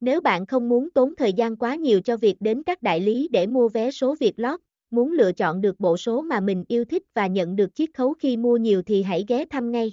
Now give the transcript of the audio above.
Nếu bạn không muốn tốn thời gian quá nhiều cho việc đến các đại lý để mua vé số Việt lót, muốn lựa chọn được bộ số mà mình yêu thích và nhận được chiết khấu khi mua nhiều thì hãy ghé thăm ngay.